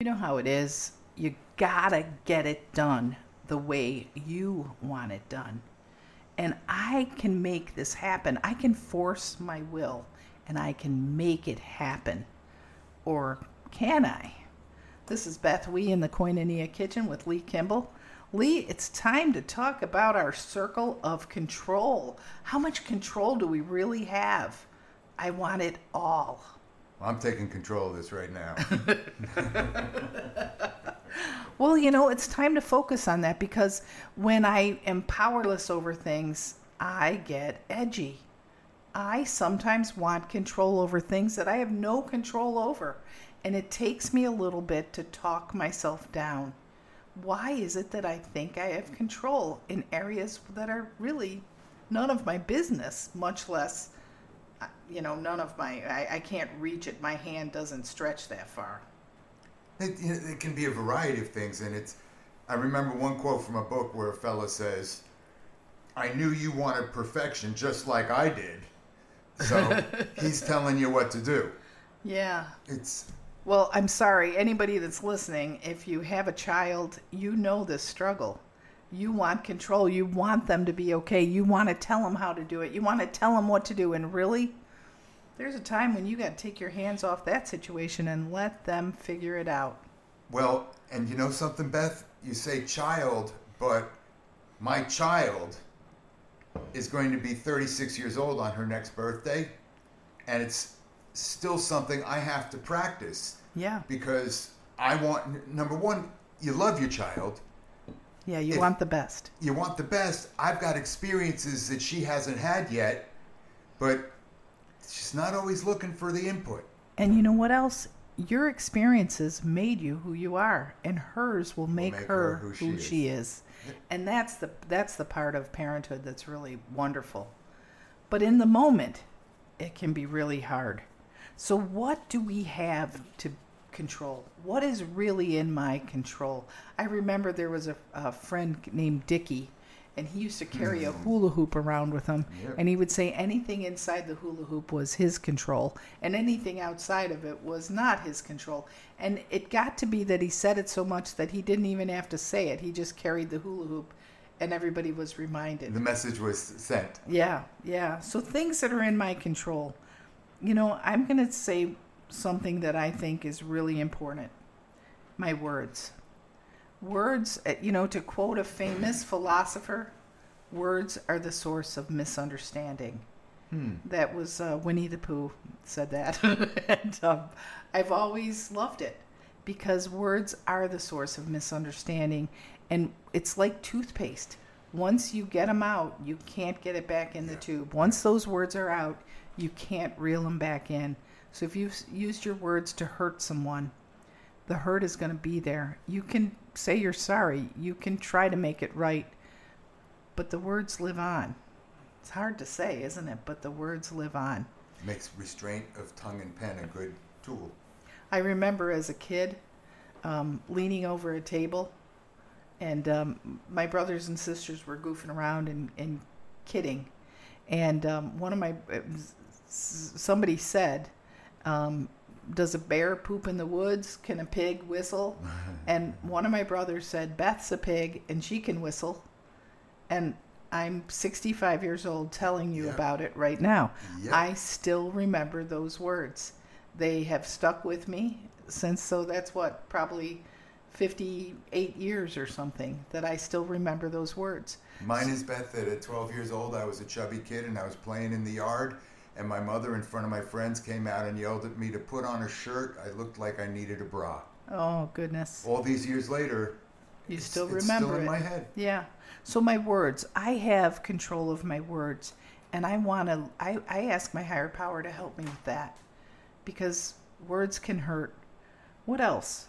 You know how it is. You gotta get it done the way you want it done. And I can make this happen. I can force my will and I can make it happen. Or can I? This is Beth Wee in the Koinonia Kitchen with Lee Kimball. Lee, it's time to talk about our circle of control. How much control do we really have? I want it all. I'm taking control of this right now. Well, you know, it's time to focus on that because when I am powerless over things, I get edgy. I sometimes want control over things that I have no control over, and it takes me a little bit to talk myself down. Why is it that I think I have control in areas that are really none of my business, much less, uh, you know, none of my, I, I can't reach it. My hand doesn't stretch that far. It, it can be a variety of things, and it's. I remember one quote from a book where a fella says, "I knew you wanted perfection just like I did," so he's telling you what to do. Yeah. It's Well, I'm sorry, anybody that's listening, if you have a child, you know this struggle. You want control. You want them to be okay. You want to tell them how to do it. You want to tell them what to do. And really, there's a time when you got to take your hands off that situation and let them figure it out. well, and you know something, Beth? You say child, but my child is going to be 36 years old on her next birthday, and it's still something I have to practice Yeah. because I want number one, you love your child. Yeah, you If- want the best. you want the best. I've got experiences that she hasn't had yet, but she's not always looking for the input. And you know what else? Your experiences made you who you are, and hers will make, make her, her who who, she she is. And that's the that's the part of parenthood that's really wonderful. But in the moment, it can be really hard. So what do we have to control? What is really in my control? I remember there was a, a friend named Dickie, and he used to carry a mm. hula hoop around with him, Yep. and he would say anything inside the hula hoop was his control, and anything outside of it was not his control. And it got to be that he said it so much that he didn't even have to say it; he just carried the hula hoop, and everybody was reminded. The message was sent. Yeah, yeah. So things that are in my control. You know, I'm going to say something that I think is really important. My words. Words, uh, you know, to quote a famous philosopher, words are the source of misunderstanding. Hmm. That was uh, Winnie the Pooh said that. and um, I've always loved it because words are the source of misunderstanding. And it's like toothpaste. Once you get them out, you can't get it back in the Yeah. tube. Once those words are out, you can't reel them back in. So if you've used your words to hurt someone, the hurt is going to be there. You can say you're sorry, you can try to make it right, but the words live on. It's hard to say, isn't it? But the words live on. Makes restraint of tongue and pen a good tool. I remember as a kid um, leaning over a table, and um, my brothers and sisters were goofing around and, and kidding. And um, one of my, s- somebody said, um, Does a bear poop in the woods? Can a pig whistle? and one of my brothers said, Beth's a pig and she can whistle. And I'm 65 years old telling you Yeah. about it right now. Yep. I still remember those words. They have stuck with me since, so that's what, probably 58 years or something that I still remember those words. Mine is Beth that at 12 years old, I was a chubby kid and I was playing in the yard, and my mother, in front of my friends, came out and yelled at me to put on a shirt. I looked like I needed a bra. Oh, goodness. All these years later, You it's- still it's remember still in it. my head. Yeah. So my words, I have control of my words, and I want to. I I ask my higher power to help me with that, because words can hurt. What else?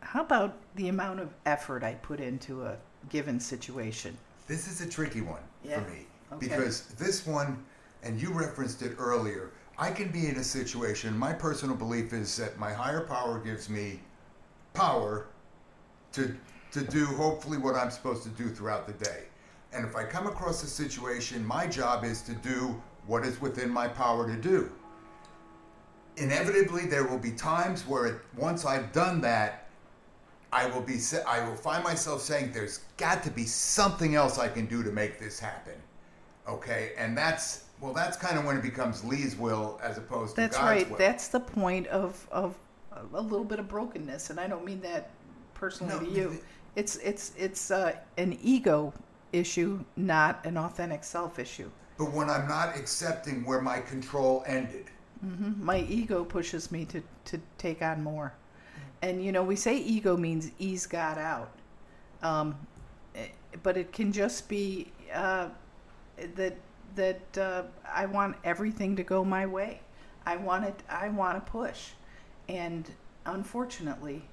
How about the amount of effort I put into a given situation? This is a tricky one Yeah. for me Okay. because this one, and you referenced it earlier. I can be in a situation. My personal belief is that my higher power gives me power to to do hopefully what I'm supposed to do throughout the day. And if I come across a situation, my job is to do what is within my power to do. Inevitably, there will be times where it, once I've done that, I will be I will find myself saying there's got to be something else I can do to make this happen. Okay? And that's well that's kind of when it becomes Lee's will as opposed to That's God's right. will. That's the point of of a little bit of brokenness, and I don't mean that personally No, to you. th- It's it's it's uh, an ego issue, not an authentic self issue. but when I'm not accepting where my control ended. My ego pushes me to to take on more, and you know we say ego means ease God out, um, eh, but it can just be uh, that that uh, I want everything to go my way. I want it. I want to push, and unfortunately,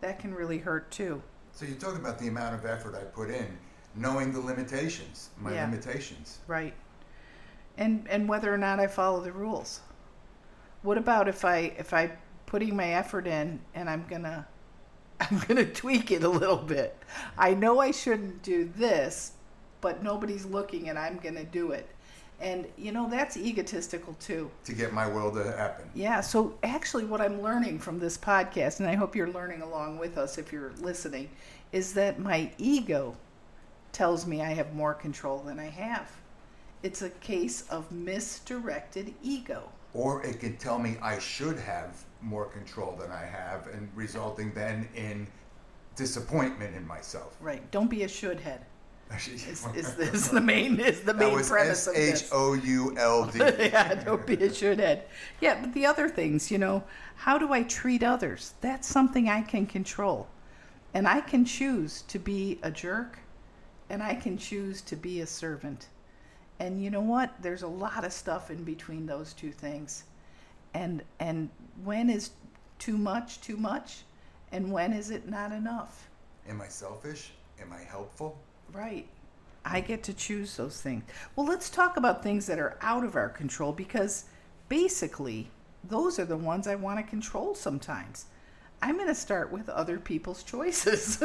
that can really hurt too. So you're talking about the amount of effort I put in, knowing the limitations, my Yeah. limitations. Right. And and whether or not I follow the rules. What about if I if I putting my effort in and I'm gonna I'm gonna tweak it a little bit. I know I shouldn't do this, but nobody's looking and I'm gonna do it. And you know that's egotistical too. to get my will to happen. Yeah, so actually, what I'm learning from this podcast, and I hope you're learning along with us if you're listening, is that my ego tells me I have more control than I have. It's a case of misdirected ego. Or it can tell me I should have more control than I have, and resulting then in disappointment in myself. Right. Don't be a should head. Is, is this the main is the that main was premise S of H this? O U L D. yeah, don't be a should head. Yeah, but the other things, you know, how do I treat others? That's something I can control. And I can choose to be a jerk and I can choose to be a servant. And you know what? There's a lot of stuff in between those two things. And and when is too much too much? And when is it not enough? Am I selfish? Am I helpful? Right. I get to choose those things. Well, let's talk about things that are out of our control because basically, those are the ones I want to control sometimes. I'm going to start with other people's choices.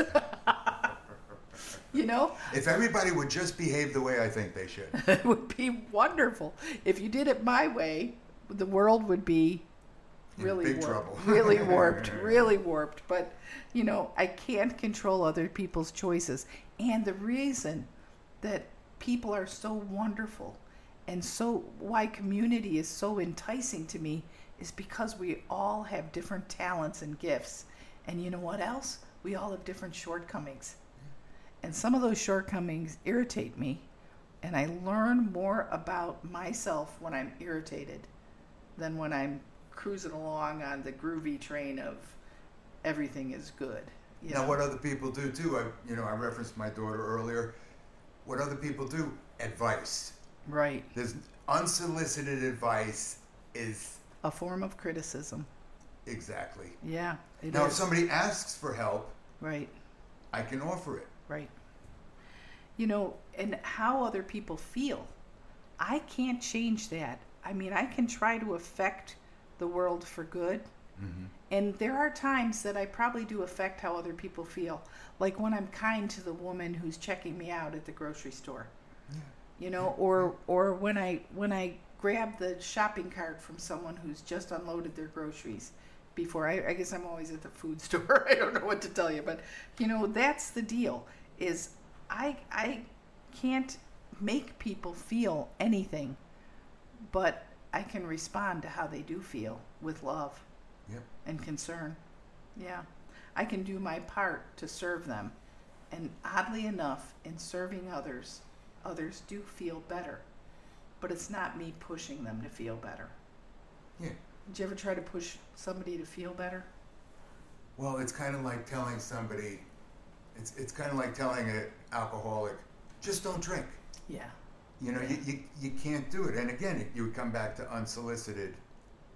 you know, If everybody would just behave the way I think they should. it would be wonderful. If you did it my way, the world would be really warped, really warped, really warped. But you know, I can't control other people's choices, and the reason that people are so wonderful and so why community is so enticing to me is because we all have different talents and gifts, and you know what else? We all have different shortcomings, and some of those shortcomings irritate me, and I learn more about myself when I'm irritated than when I'm cruising along on the groovy train of everything is good. You Now, know? what other people do too, I, you know, I referenced my daughter earlier. What other people do? Advice. right. There's unsolicited advice is A form of criticism. exactly. Yeah. now, if somebody asks for help, right. I can offer it. Right. You know, and how other people feel. I can't change that. I mean, I can try to affect the world for good. Mm-hmm. And there are times that I probably do affect how other people feel. Like when I'm kind to the woman who's checking me out at the grocery store. You know, or or when I when I grab the shopping cart from someone who's just unloaded their groceries before I, I guess I'm always at the food store. I don't know what to tell you, but you know, that's the deal is I I can't make people feel anything, but I can respond to how they do feel with love Yep. and concern. Yeah. I can do my part to serve them. And oddly enough, in serving others, others do feel better. But it's not me pushing them to feel better. Yeah. Did you ever try to push somebody to feel better? Well, it's kind of like telling somebody, it's, it's kind of like telling an alcoholic, just don't drink. Yeah. You know, you, you, you can't do it. And again, you would come back to unsolicited.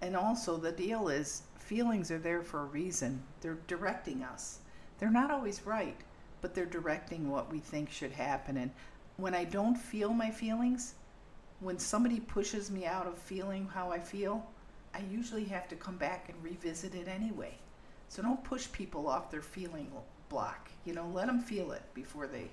And also, the deal is feelings are there for a reason. They're directing us. They're not always right, but they're directing what we think should happen. And when I don't feel my feelings, when somebody pushes me out of feeling how I feel, I usually have to come back and revisit it anyway. So don't push people off their feeling block. You know, let them feel it before they.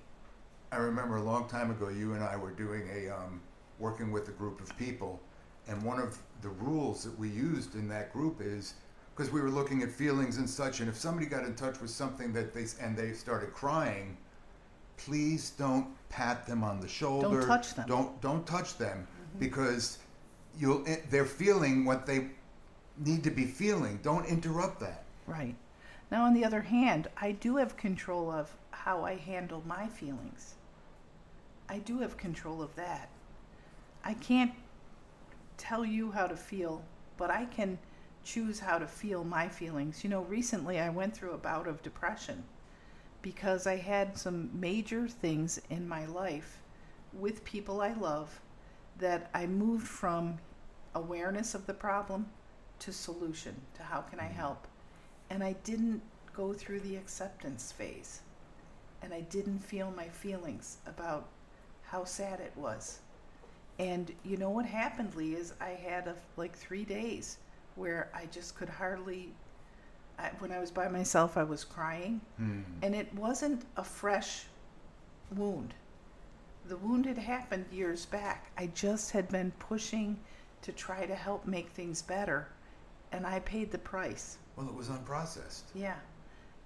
I remember a long time ago, you and I were doing a um, working with a group of people, and one of the rules that we used in that group is because we were looking at feelings and such, and if somebody got in touch with something that they and they started crying, please don't pat them on the shoulder. Don't touch them. Don't don't touch them because you'll eh, they're feeling what they need to be feeling. Don't interrupt that. Right. Now, on the other hand, I do have control of how I handle my feelings. I do have control of that. I can't tell you how to feel, but I can choose how to feel my feelings. You know, recently I went through a bout of depression because I had some major things in my life with people I love that I moved from awareness of the problem to solution, to how can I mm-hmm. help. And I didn't go through the acceptance phase. And I didn't feel my feelings about how sad it was. And you know what happened, Lee, is I had a, like three days where I just could hardly. I, when I was by myself, I was crying, hmm. and it wasn't a fresh wound. The wound had happened years back. I just had been pushing to try to help make things better, and I paid the price. Well, it was unprocessed. Yeah.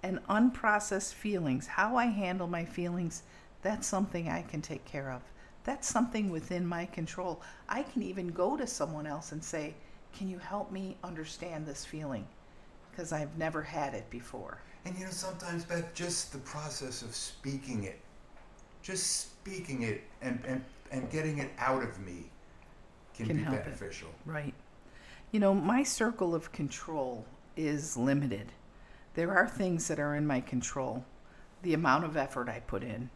And unprocessed feelings, how I handle my feelings, that's something I can take care of. That's something within my control. I can even go to someone else and say, Can you help me understand this feeling? Because I've never had it before. And you know, sometimes, Beth, just the process of speaking it, just speaking it and, and, and getting it out of me can, Can be help it. beneficial. Right. You know, my circle of control is limited. There are things that are in my control the amount of effort I put in,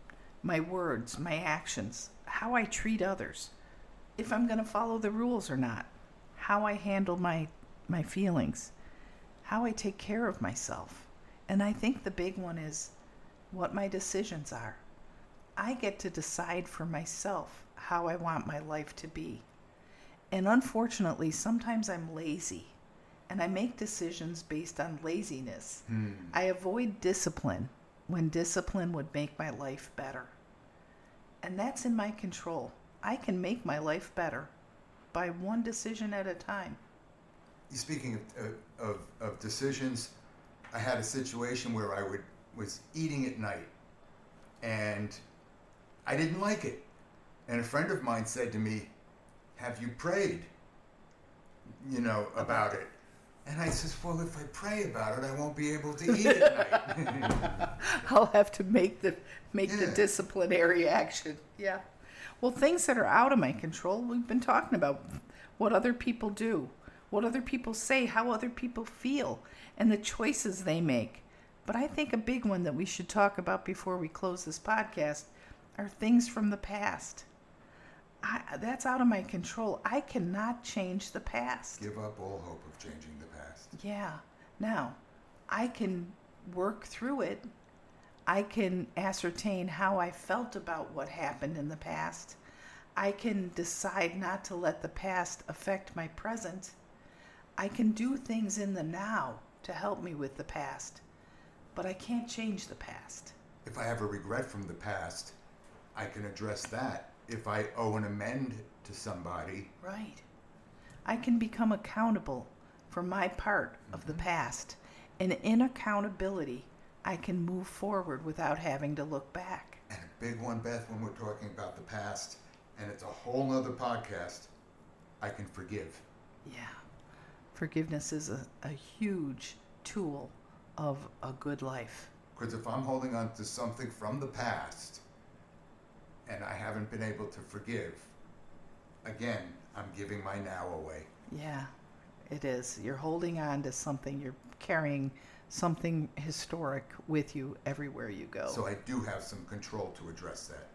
my words, my actions, how I treat others, if I'm going to follow the rules or not, how I handle my, my feelings, how I take care of myself. And I think the big one is what my decisions are. I get to decide for myself how I want my life to be. And unfortunately, sometimes I'm lazy and I make decisions based on laziness. Hmm. I avoid discipline when discipline would make my life better. And that's in my control. I can make my life better by one decision at a time. Speaking of, of, of decisions, I had a situation where I would was eating at night, and I didn't like it. And a friend of mine said to me, "Have you prayed? You know about it?" And I says, "Well, if I pray about it, I won't be able to eat at night." I'll have to make the make the disciplinary action. Yeah. Well, things that are out of my control, we've been talking about what other people do, what other people say, how other people feel, and the choices they make. But I think a big one that we should talk about before we close this podcast are things from the past. I, that's out of my control. I cannot change the past. Give up all hope of changing the past. Yeah. Now, I can work through it. I can ascertain how I felt about what happened in the past. I can decide not to let the past affect my present. I can do things in the now to help me with the past, but I can't change the past. If I have a regret from the past, I can address that. If I owe an amend to somebody, Right. I can become accountable for my part of the mm-hmm. past. And in accountability, I can move forward without having to look back. and a big one, Beth, when we're talking about the past, and it's a whole nother podcast, I can forgive. Yeah. Forgiveness is a, a huge tool of a good life. Because if I'm holding on to something from the past and I haven't been able to forgive, again, I'm giving my now away. Yeah, it is. You're holding on to something, you're carrying something historic with you everywhere you go. So I do have some control to address that.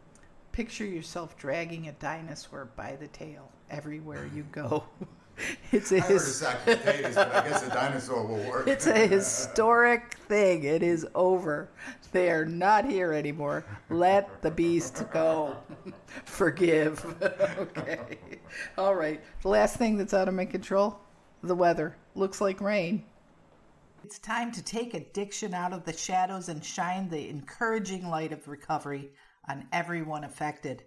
Picture yourself dragging a dinosaur by the tail everywhere mm-hmm. you go. it's a I heard a his, sack of potatoes, but I guess a dinosaur will work. it's a historic thing. It is over. They are not here anymore. Let the beast go. Forgive. okay. All right. The last thing that's out of my control, the weather. Looks like rain. It's time to take addiction out of the shadows and shine the encouraging light of recovery on everyone affected.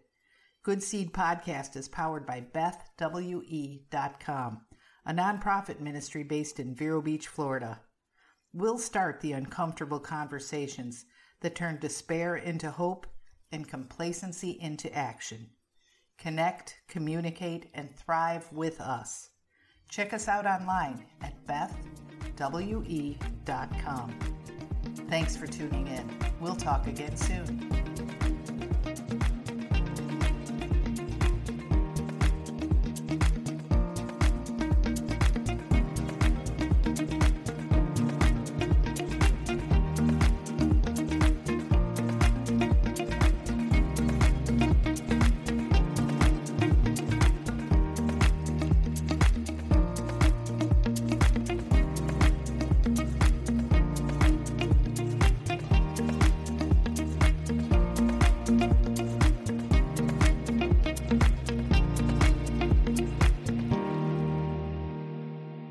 Good Seed Podcast is powered by BethWE.com, a nonprofit ministry based in Vero Beach, Florida. We'll start the uncomfortable conversations that turn despair into hope and complacency into action. Connect, communicate, and thrive with us. Check us out online at bethwe.com. Thanks for tuning in. We'll talk again soon.